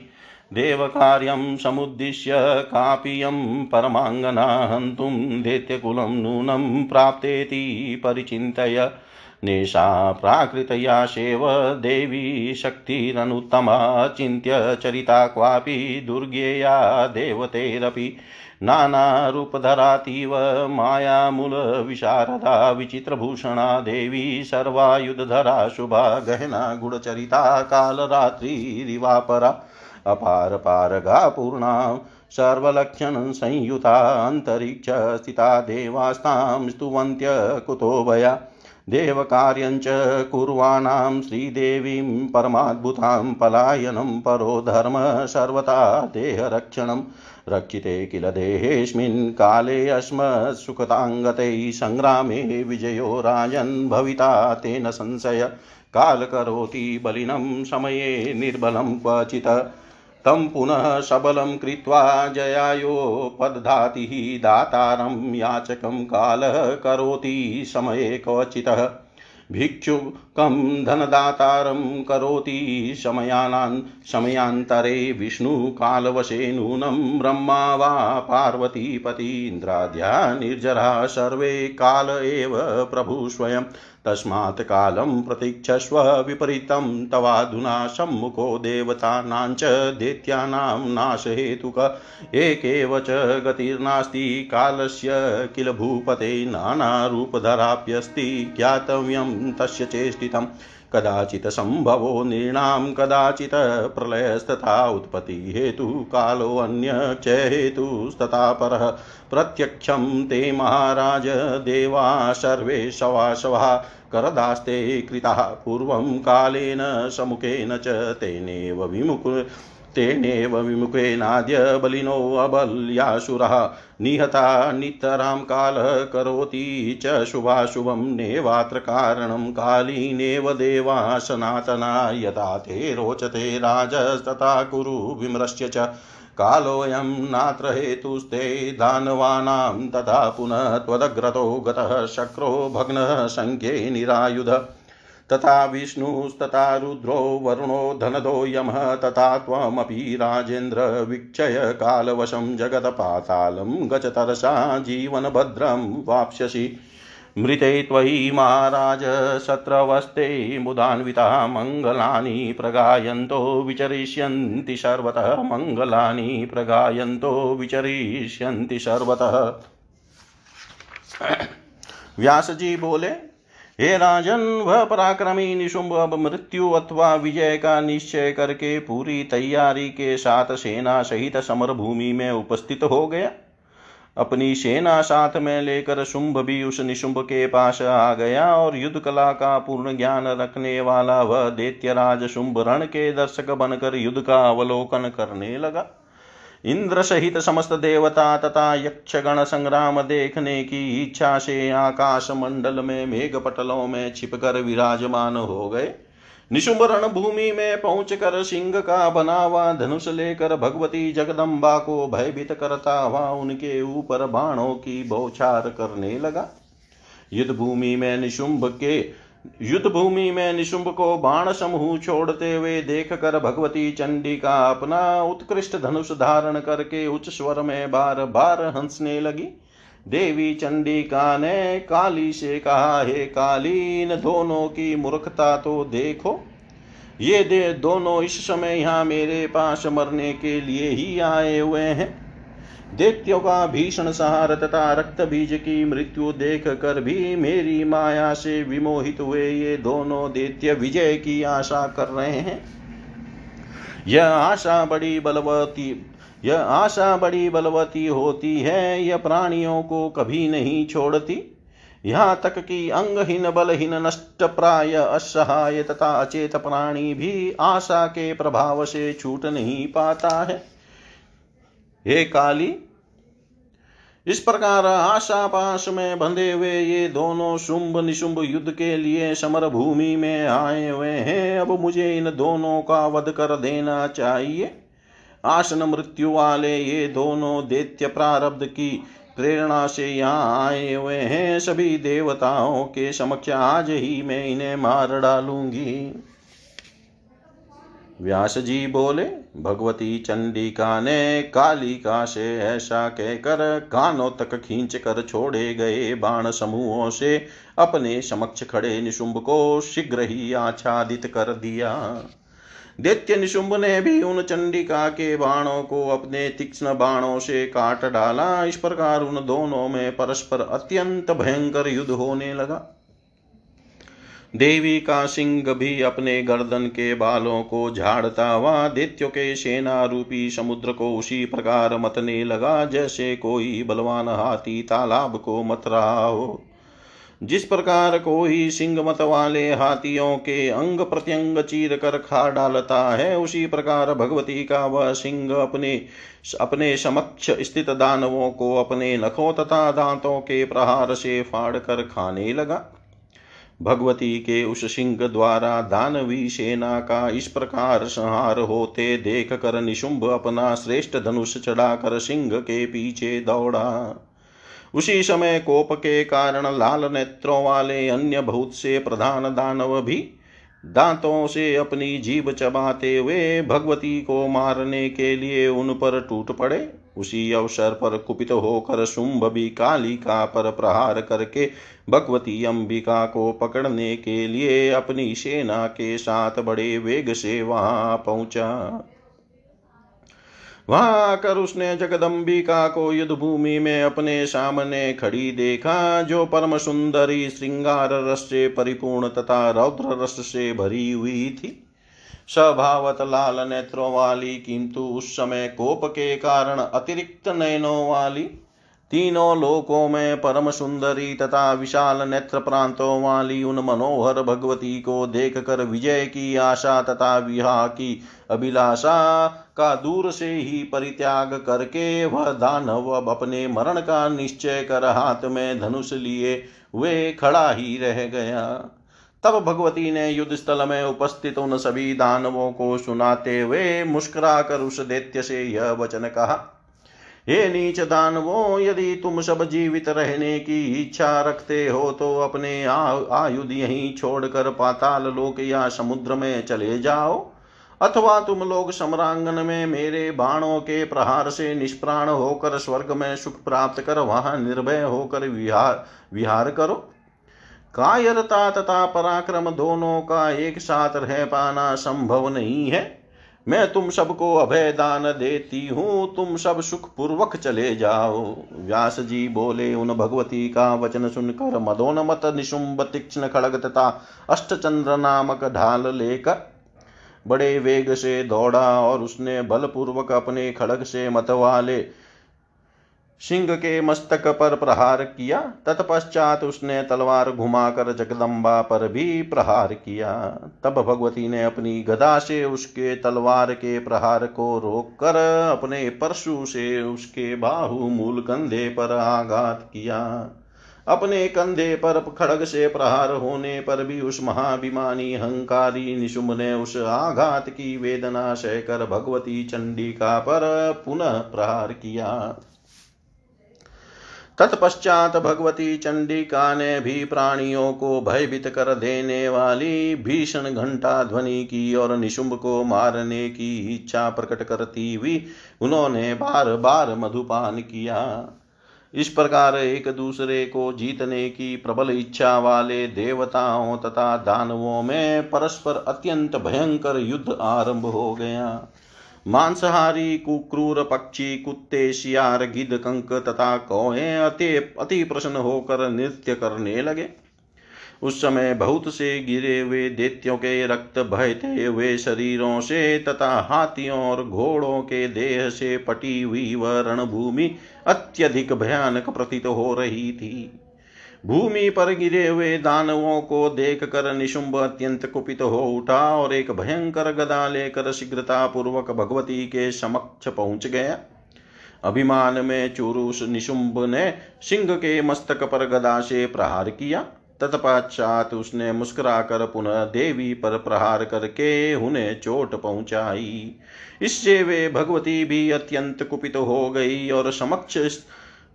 देवकार्यं समुद्दिश्य कापियं परमाङ्गना हन्तुं दैत्यकुलं नूनं प्राप्तेति परिचिन्तय। नेषा प्राकृतया शेव देवी शक्तिरनुत्तमा चिन्त्य चरिता क्वापि दुर्गेया देवतेरपि। नानारूपधरातीव, मायामूलविशारदा, विचित्रभूषणा, देवी, सर्वायुधधरा, शुभा, गहना, गुणचरिता कालरात्रिरिवापरा अपार पारगा, पूर्णा सर्वलक्षणसंयुता अन्तरिक्षस्थिता देवास्तां, स्तुवन्त्य कुतो भया देवकार्यञ्च कुर्वाणां, श्रीदेवीं, परमाद्भुतां, पलायनं परो धर्म सर्वथा देहरक्षणं रक्षिते किल देहेऽस्मिन् काले अस्मत्सुखताङ्गतैः सङ्ग्रामे विजयो राजन् भविता तेन संशय। काल करोति बलिनं समये निर्बलं क्वचित्। तं पुनः सबलं कृत्वा जयायोपदधातिः दातारं याचकं कालः करोति समये क्वचितः। भिक्षुकं धनदातारं करोति समयानान् समयान्तरे विष्णुकालवशे नूनं ब्रह्मा वा पार्वतीपतीन्द्राद्या निर्जरा सर्वे काल एव प्रभु स्वयं। तस्मात् कालं प्रतीक्षस्व विपरीतं तवाधुना सम्मुखो देवतानां च दैत्यानां नाशहेतुक एकेव च गतिर्नास्ति। कालस्य किल भूपते नानारूपधराप्यस्ति ज्ञातव्यं तस्य चेष्टितम्। कदाचित् सम्भवो नृणां, कदाचित् प्रलयस्तथा उत्पत्तिहेतुः कालोऽन्य च हेतुस्तथा परः। प्रत्यक्षं ते महाराज देवा सर्वे शवाशवः करदास्ते कृताः। पूर्वं कालेन समुखेन च तेनेव विमुख तेनेव विमुखेनाद्य बलिनोऽबल्यासुरः निहता नितरां कालः करोति च शुभाशुभं नेवात्र कारणं कालीनेव देवा सनातना ते रोचते राजस्तथा कुरु विमृश्य च कालोऽयं नात्र हेतुस्ते दानवानां तथा पुनः त्वदग्रतो गतः शक्रो भग्नः निरायुध। तथा विष्णुस्तथा रुद्रो वरुणो धनदो यमः तथा त्वमपि राजेन्द्र वीक्षय कालवशं जगत्पातालं गचतरसा जीवनभद्रं वाप्स्यसि। मृते त्वयि महाराज शत्रवस्ते मुदान्विताः मङ्गलानि प्रगायन्तो विचरिष्यन्ति सर्वतः। मङ्गलानि प्रगायन्तो विचरिष्यन्ति सर्वतः। व्यास जी बोले हे राजन, वह पराक्रमी निशुंभ अब मृत्यु अथवा विजय का निश्चय करके पूरी तैयारी के साथ सेना सहित समर भूमि में उपस्थित हो गया। अपनी सेना साथ में लेकर शुंभ भी उस निशुंभ के पास आ गया और युद्ध कला का पूर्ण ज्ञान रखने वाला वह दैत्यराज शुंभ रण के दर्शक बनकर युद्ध का अवलोकन करने लगा। इंद्र सहित समस्त देवता तथा यक्षगण संग्राम देखने की इच्छा से आकाश मंडल में मेघ पटलों में छिपकर विराजमान हो गए। निशुंभ रणभूमि में पहुंचकर सिंह का बना हुआ धनुष लेकर भगवती जगदम्बा को भयभीत करता हुआ उनके ऊपर बाणों की बौछार करने लगा। युद्ध भूमि में निशुंभ के युद्ध भूमि में निशुंभ को बाण समूह छोड़ते हुए देख कर भगवती चंडी का अपना उत्कृष्ट धनुष धारण करके उच्च स्वर में बार बार हंसने लगी। देवी चंडिका ने काली से कहा, हे काली, इन दोनों की मूर्खता तो देखो। ये दे, दोनों इस समय यहाँ मेरे पास मरने के लिए ही आए हुए हैं। दैत्यों का भीषण सहार तथा रक्त बीज की मृत्यु देख कर भी मेरी माया से विमोहित हुए ये दोनों दैत्य विजय की आशा कर रहे हैं। यह आशा बड़ी बलवती, यह आशा बड़ी बलवती होती है, यह प्राणियों को कभी नहीं छोड़ती। यहाँ तक कि अंगहीन, बलहीन नष्ट प्राय असहाय तथा अचेत प्राणी भी आशा के प्रभाव से छूट नहीं पाता है। हे काली, इस प्रकार आशा पाश में बंधे हुए ये दोनों शुंभ निशुंभ युद्ध के लिए समर भूमि में आए हुए हैं, अब मुझे इन दोनों का वध कर देना चाहिए। आसन मृत्यु वाले ये दोनों दैत्य प्रारब्ध की प्रेरणा से यहाँ आए हुए हैं, सभी देवताओं के समक्ष आज ही मैं इन्हें मार डालूँगी। व्यास जी बोले भगवती चंडिका ने कालिका से ऐसा कहकर कानों तक खींच कर छोड़े गए बाण समूहों से अपने समक्ष खड़े निशुंभ को शीघ्र ही आच्छादित कर दिया। दैत्य निशुंभ ने भी उन चंडिका के बाणों को अपने तीक्ष्ण बाणों से काट डाला। इस प्रकार उन दोनों में परस्पर अत्यंत भयंकर युद्ध होने लगा। देवी का सिंह भी अपने गर्दन के बालों को झाड़ता हुआ दैत्यो के सेना रूपी समुद्र को उसी प्रकार मतने लगा जैसे कोई बलवान हाथी तालाब को मत रहा हो। जिस प्रकार कोई सिंह मत वाले हाथियों के अंग प्रत्यंग चीर कर खा डालता है, उसी प्रकार भगवती का वह सिंह अपने अपने समक्ष स्थित दानवों को अपने नखों तथा दांतों के प्रहार से फाड़ कर खाने लगा। भगवती के उस सिंह द्वारा दानवी सेना का इस प्रकार संहार होते देख कर निशुंभ अपना श्रेष्ठ धनुष चढ़ाकर सिंह के पीछे दौड़ा। उसी समय कोप के कारण लाल नेत्रों वाले अन्य बहुत से प्रधान दानव भी दांतों से अपनी जीभ चबाते हुए भगवती को मारने के लिए उन पर टूट पड़े। उसी अवसर पर कुपित होकर शुंभ भी कालिका पर प्रहार करके भगवती अंबिका को पकड़ने के लिए अपनी सेना के साथ बड़े वेग से वहाँ पहुँचा। वहाँ आकर उसने जगदम्बिका को युद्ध भूमि में अपने सामने खड़ी देखा, जो परम सुंदरी श्रृंगार रस से परिपूर्ण तथा रौद्र रस से भरी हुई थी। स्वभावत लाल नेत्रों वाली किंतु उस समय कोप के कारण अतिरिक्त नयनों वाली तीनों लोकों में परम सुंदरी तथा विशाल नेत्र प्रांतों वाली उन मनोहर भगवती को देख कर विजय की आशा तथा विवाह की अभिलाषा का दूर से ही परित्याग करके वह दानव अब अपने मरण का निश्चय कर हाथ में धनुष लिए वे खड़ा ही रह गया। तब भगवती ने युद्ध स्थल में उपस्थित उन सभी दानवों को सुनाते हुए मुस्कुरा कर उस दैत्य से यह वचन कहा, हे नीच दानवों, यदि तुम सब जीवित रहने की इच्छा रखते हो तो अपने आयुध यहीं छोड़कर पाताल लोक या समुद्र में चले जाओ, अथवा तुम लोग सम्रांगन में मेरे बाणों के प्रहार से निष्प्राण होकर स्वर्ग में सुख प्राप्त कर वहाँ निर्भय होकर विहार विहार करो। कायरता तथा पराक्रम दोनों का एक साथ रह पाना संभव नहीं है। मैं तुम सबको अभय दान देती हूँ, तुम सब सुख पूर्वक चले जाओ। व्यास जी बोले, उन भगवती का वचन सुनकर मदोनमत निशुंब तीक्ष्ण खड़ग तथा अष्टचंद्र नामक ढाल लेकर बड़े वेग से दौड़ा और उसने बलपूर्वक अपने खड़ग से मत वाले सिंह के मस्तक पर प्रहार किया, तत्पश्चात उसने तलवार घुमाकर जगदम्बा पर भी प्रहार किया। तब भगवती ने अपनी गदा से उसके तलवार के प्रहार को रोककर अपने परशु से उसके बाहु मूल कंधे पर आघात किया। अपने कंधे पर खड़ग से प्रहार होने पर भी उस महाभिमानी हंकारी निशुम्भ ने उस आघात की वेदना सहकर भगवती चंडिका पर पुनः प्रहार किया। तत्पश्चात भगवती चंडिका ने भी प्राणियों को भयभीत कर देने वाली भीषण घंटा ध्वनि की और निशुंभ को मारने की इच्छा प्रकट करती हुई उन्होंने बार बार मधुपान किया। इस प्रकार एक दूसरे को जीतने की प्रबल इच्छा वाले देवताओं तथा दानवों में परस्पर अत्यंत भयंकर युद्ध आरंभ हो गया। मांसाहारी कुक्रूर पक्षी, कुत्ते शियार गिद कंक तथा कौए अति अति प्रसन्न होकर नृत्य करने लगे। उस समय बहुत से गिरे हुए दैत्यों के रक्त बहते हुए शरीरों से तथा हाथियों और घोड़ों के देह से पटी हुई वह रणभूमि अत्यधिक भयानक प्रतीत हो रही थी। भूमि पर गिरे हुए दानवों को देख कर निशुंभ अत्यंत कुपित हो उठा और एक भयंकर गदा लेकर शीघ्रता पूर्वक भगवती के समक्ष पहुँच गया। अभिमान में चुरुष निशुंभ ने सिंह के मस्तक पर गदा से प्रहार किया। तत्पश्चात उसने मुस्कुराकर पुनः देवी पर प्रहार करके उन्हें चोट पहुंचाई। इससे वे भगवती भी अत्यंत कुपित हो गई और समक्ष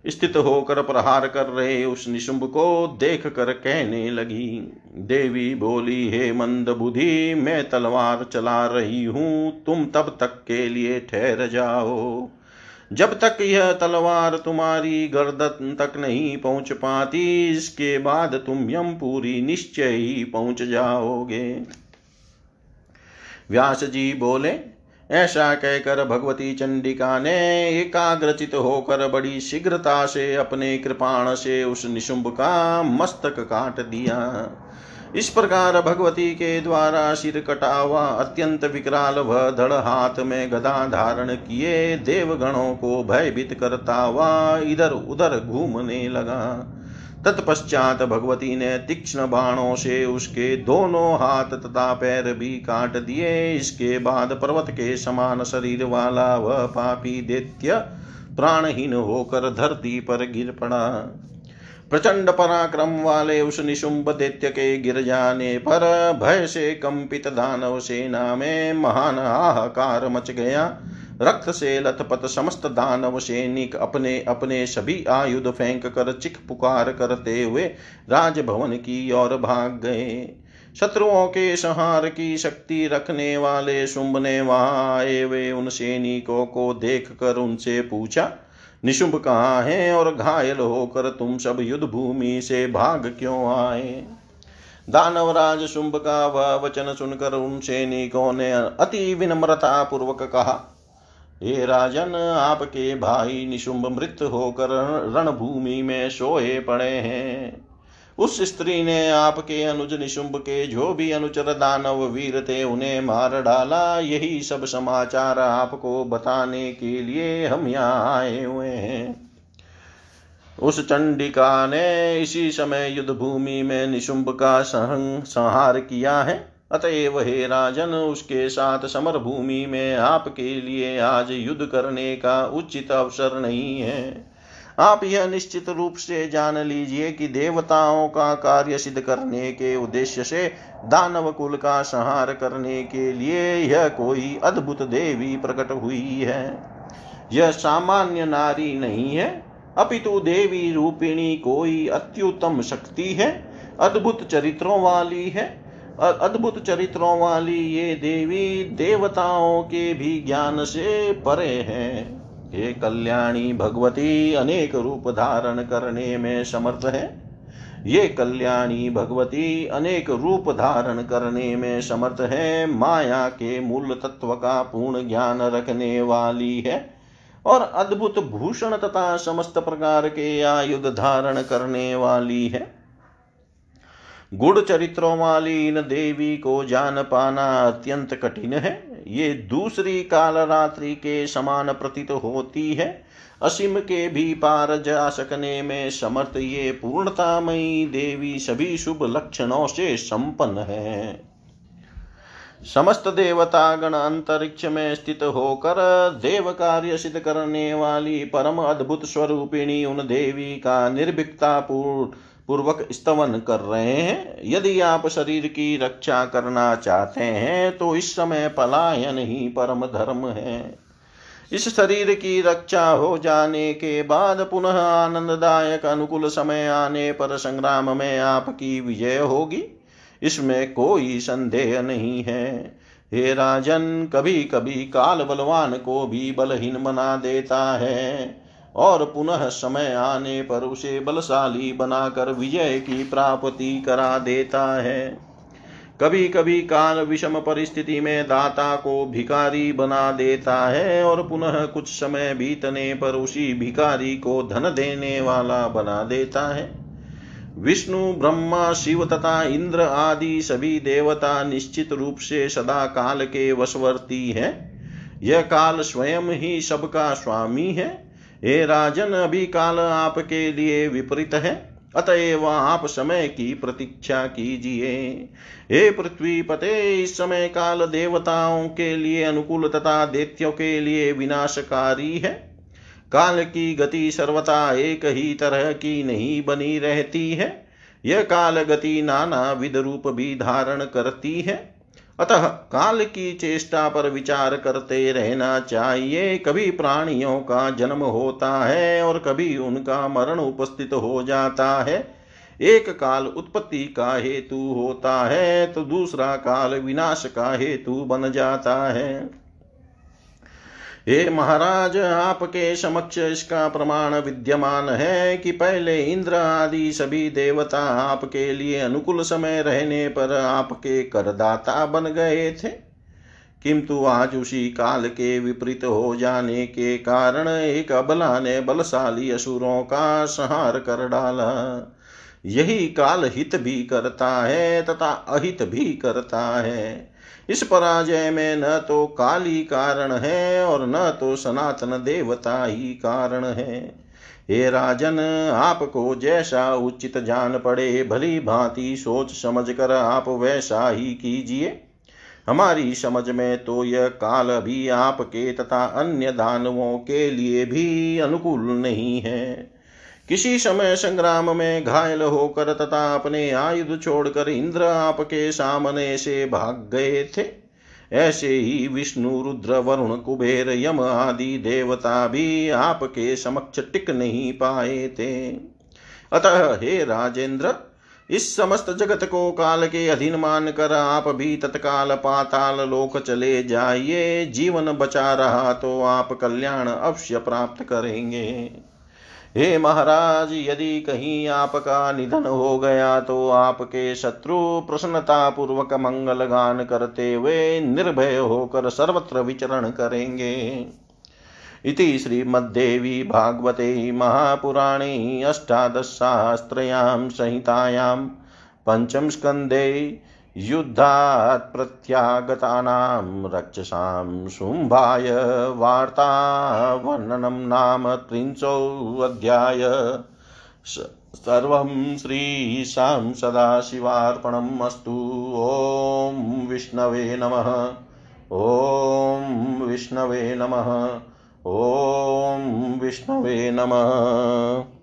स्थित होकर प्रहार कर रहे उस निशुंभ को देख कर कहने लगी, देवी बोली, हे मंद बुद्धि, मैं तलवार चला रही हूँ, तुम तब तक के लिए ठहर जाओ। जब तक यह तलवार तुम्हारी गर्दन तक नहीं पहुँच पाती, इसके बाद तुम यमपुरी निश्चय ही पहुँच जाओगे। व्यास जी बोले ऐसा कहकर भगवती चंडिका ने एकाग्रचित होकर बड़ी शीघ्रता से अपने कृपाण से उस निशुंभ का मस्तक काट दिया। इस प्रकार भगवती के द्वारा सिर कटा हुआ अत्यंत विकराल व धड़ हाथ में गदा धारण किए देवगणों को भयभीत करता हुआ इधर उधर घूमने लगा। तत्पश्चात भगवती ने तीक्ष्ण बाणों से उसके दोनों हाथ तथा पैर भी काट दिए। इसके बाद पर्वत के समान शरीर वाला वह पापी दैत्य प्राणहीन होकर धरती पर गिर पड़ा। प्रचंड पराक्रम वाले उस निशुंभ दैत्य के गिर जाने पर भय से कंपित दानव सेना में महान हाहाकार मच गया। रक्त से लथपथ समस्त दानव सैनिक अपने अपने सभी आयुध फेंक कर चिख पुकार करते हुए राजभवन की ओर भाग गए। शत्रुओं के संहार की शक्ति रखने वाले शुंभ ने वहाँ आए हुए उन सैनिकों को देख कर उनसे पूछा, निशुंभ कहाँ है और घायल होकर तुम सब युद्ध भूमि से भाग क्यों आए? दानवराज शुंभ का वह वचन सुनकर उन सैनिकों ने अति विनम्रता पूर्वक कहा हे राजन, आपके भाई निशुंभ मृत होकर रणभूमि में सोए पड़े हैं। उस स्त्री ने आपके अनुज निशुंभ के जो भी अनुचर दानव वीर थे, उन्हें मार डाला। यही सब समाचार आपको बताने के लिए हम यहाँ आए हुए हैं। उस चंडिका ने इसी समय युद्ध भूमि में निशुंभ का संहार किया है। अतएव हे राजन, उसके साथ समर भूमि में आपके लिए आज युद्ध करने का उचित अवसर नहीं है। आप यह निश्चित रूप से जान लीजिए कि देवताओं का कार्य सिद्ध करने के उद्देश्य से दानव कुल का संहार करने के लिए यह कोई अद्भुत देवी प्रकट हुई है। यह सामान्य नारी नहीं है, अपितु देवी रूपिणी कोई अत्युत्तम शक्ति है, अद्भुत चरित्रों वाली है। अद्भुत चरित्रों वाली ये देवी देवताओं के भी ज्ञान से परे है। हे कल्याणी भगवती, अनेक रूप धारण करने में समर्थ है। ये कल्याणी भगवती, अनेक रूप धारण करने में समर्थ है। माया के मूल तत्व का पूर्ण ज्ञान रखने वाली है। और अद्भुत भूषण तथा समस्त प्रकार के आयुध धारण करने वाली है। गुड़ चरित्रों वाली इन देवी को जान पाना अत्यंत कठिन है। ये दूसरी काल रात्रि के समान प्रतीत होती है। असीम के भी पार जा सकने में समर्थ ये पूर्णतामयी देवी सभी शुभ लक्षणों से संपन्न है। समस्त देवता गण अंतरिक्ष में स्थित होकर देव कार्य सिद्ध करने वाली परम अद्भुत स्वरूपिणी उन देवी का निर्भीकता पूर्ण पूर्वक स्तवन कर रहे हैं। यदि आप शरीर की रक्षा करना चाहते हैं तो इस समय पलायन ही परम धर्म है। इस शरीर की रक्षा हो जाने के बाद पुनः आनंददायक अनुकूल समय आने पर संग्राम में आपकी विजय होगी। इसमें कोई संदेह नहीं है। हे राजन कभी कभी काल बलवान को भी बलहीन बना देता है। और पुनः समय आने पर उसे बलशाली बनाकर विजय की प्राप्ति करा देता है। कभी कभी काल विषम परिस्थिति में दाता को भिकारी बना देता है और पुनः कुछ समय बीतने पर उसी भिकारी को धन देने वाला बना देता है। विष्णु, ब्रह्मा, शिव तथा इंद्र आदि सभी देवता निश्चित रूप से सदा काल के वशवर्ती है। यह काल स्वयं ही सबका स्वामी है। हे राजन, अभी काल आपके लिए विपरीत है। अतएव आप समय की प्रतीक्षा कीजिए। हे पृथ्वी पते, इस समय काल देवताओं के लिए, अनुकूल तथा दैत्यों के लिए विनाशकारी है। काल की गति सर्वथा एक ही तरह की नहीं बनी रहती है। यह काल गति नाना विध रूप भी धारण करती है। अतः काल की चेष्टा पर विचार करते रहना चाहिए। कभी प्राणियों का जन्म होता है और कभी उनका मरण उपस्थित हो जाता है। एक काल उत्पत्ति का हेतु होता है तो दूसरा काल विनाश का हेतु बन जाता है। हे महाराज, आपके समक्ष इसका प्रमाण विद्यमान है कि पहले इंद्र आदि सभी देवता आपके लिए अनुकूल समय रहने पर आपके करदाता बन गए थे। किंतु आज उसी काल के विपरीत हो जाने के कारण एक अबला ने बलशाली असुरों का संहार कर डाला। यही काल हित भी करता है तथा अहित भी करता है। इस पराजय में न तो काली कारण है और न तो सनातन देवता ही कारण है। हे राजन, आपको जैसा उचित जान पड़े, भली भांति सोच समझ कर आप वैसा ही कीजिए। हमारी समझ में तो यह काल भी आपके तथा अन्य दानवों के लिए भी अनुकूल नहीं है। किसी समय संग्राम में घायल होकर तथा अपने आयुध छोड़कर इंद्र आपके सामने से भाग गए थे। ऐसे ही विष्णु, रुद्र, वरुण, कुबेर, यम आदि देवता भी आपके समक्ष टिक नहीं पाए थे। अतः हे राजेंद्र, इस समस्त जगत को काल के अधीन मान कर आप भी तत्काल पाताल लोक चले जाइए। जीवन बचा रहा तो आप कल्याण अवश्य प्राप्त करेंगे। हे महाराज, यदि कहीं आपका निधन हो गया तो आपके शत्रु प्रसन्नता पूर्वक मंगल गान करते हुए निर्भय होकर सर्वत्र विचरण करेंगे। इति श्रीमद्देवी भागवते महापुराणे अष्टादशशास्त्रयां संहितायां पञ्चम स्कन्धे युद्धात् प्रत्यागतानां रक्षसां शुम्भाय वार्तावर्णनं नाम त्रिंशोऽध्याय सर्वं श्रीशां सदाशिवार्पणम् अस्तु। ॐ विष्णवे नमः। ॐ विष्णवे नमः। ॐ विष्णवे नमः।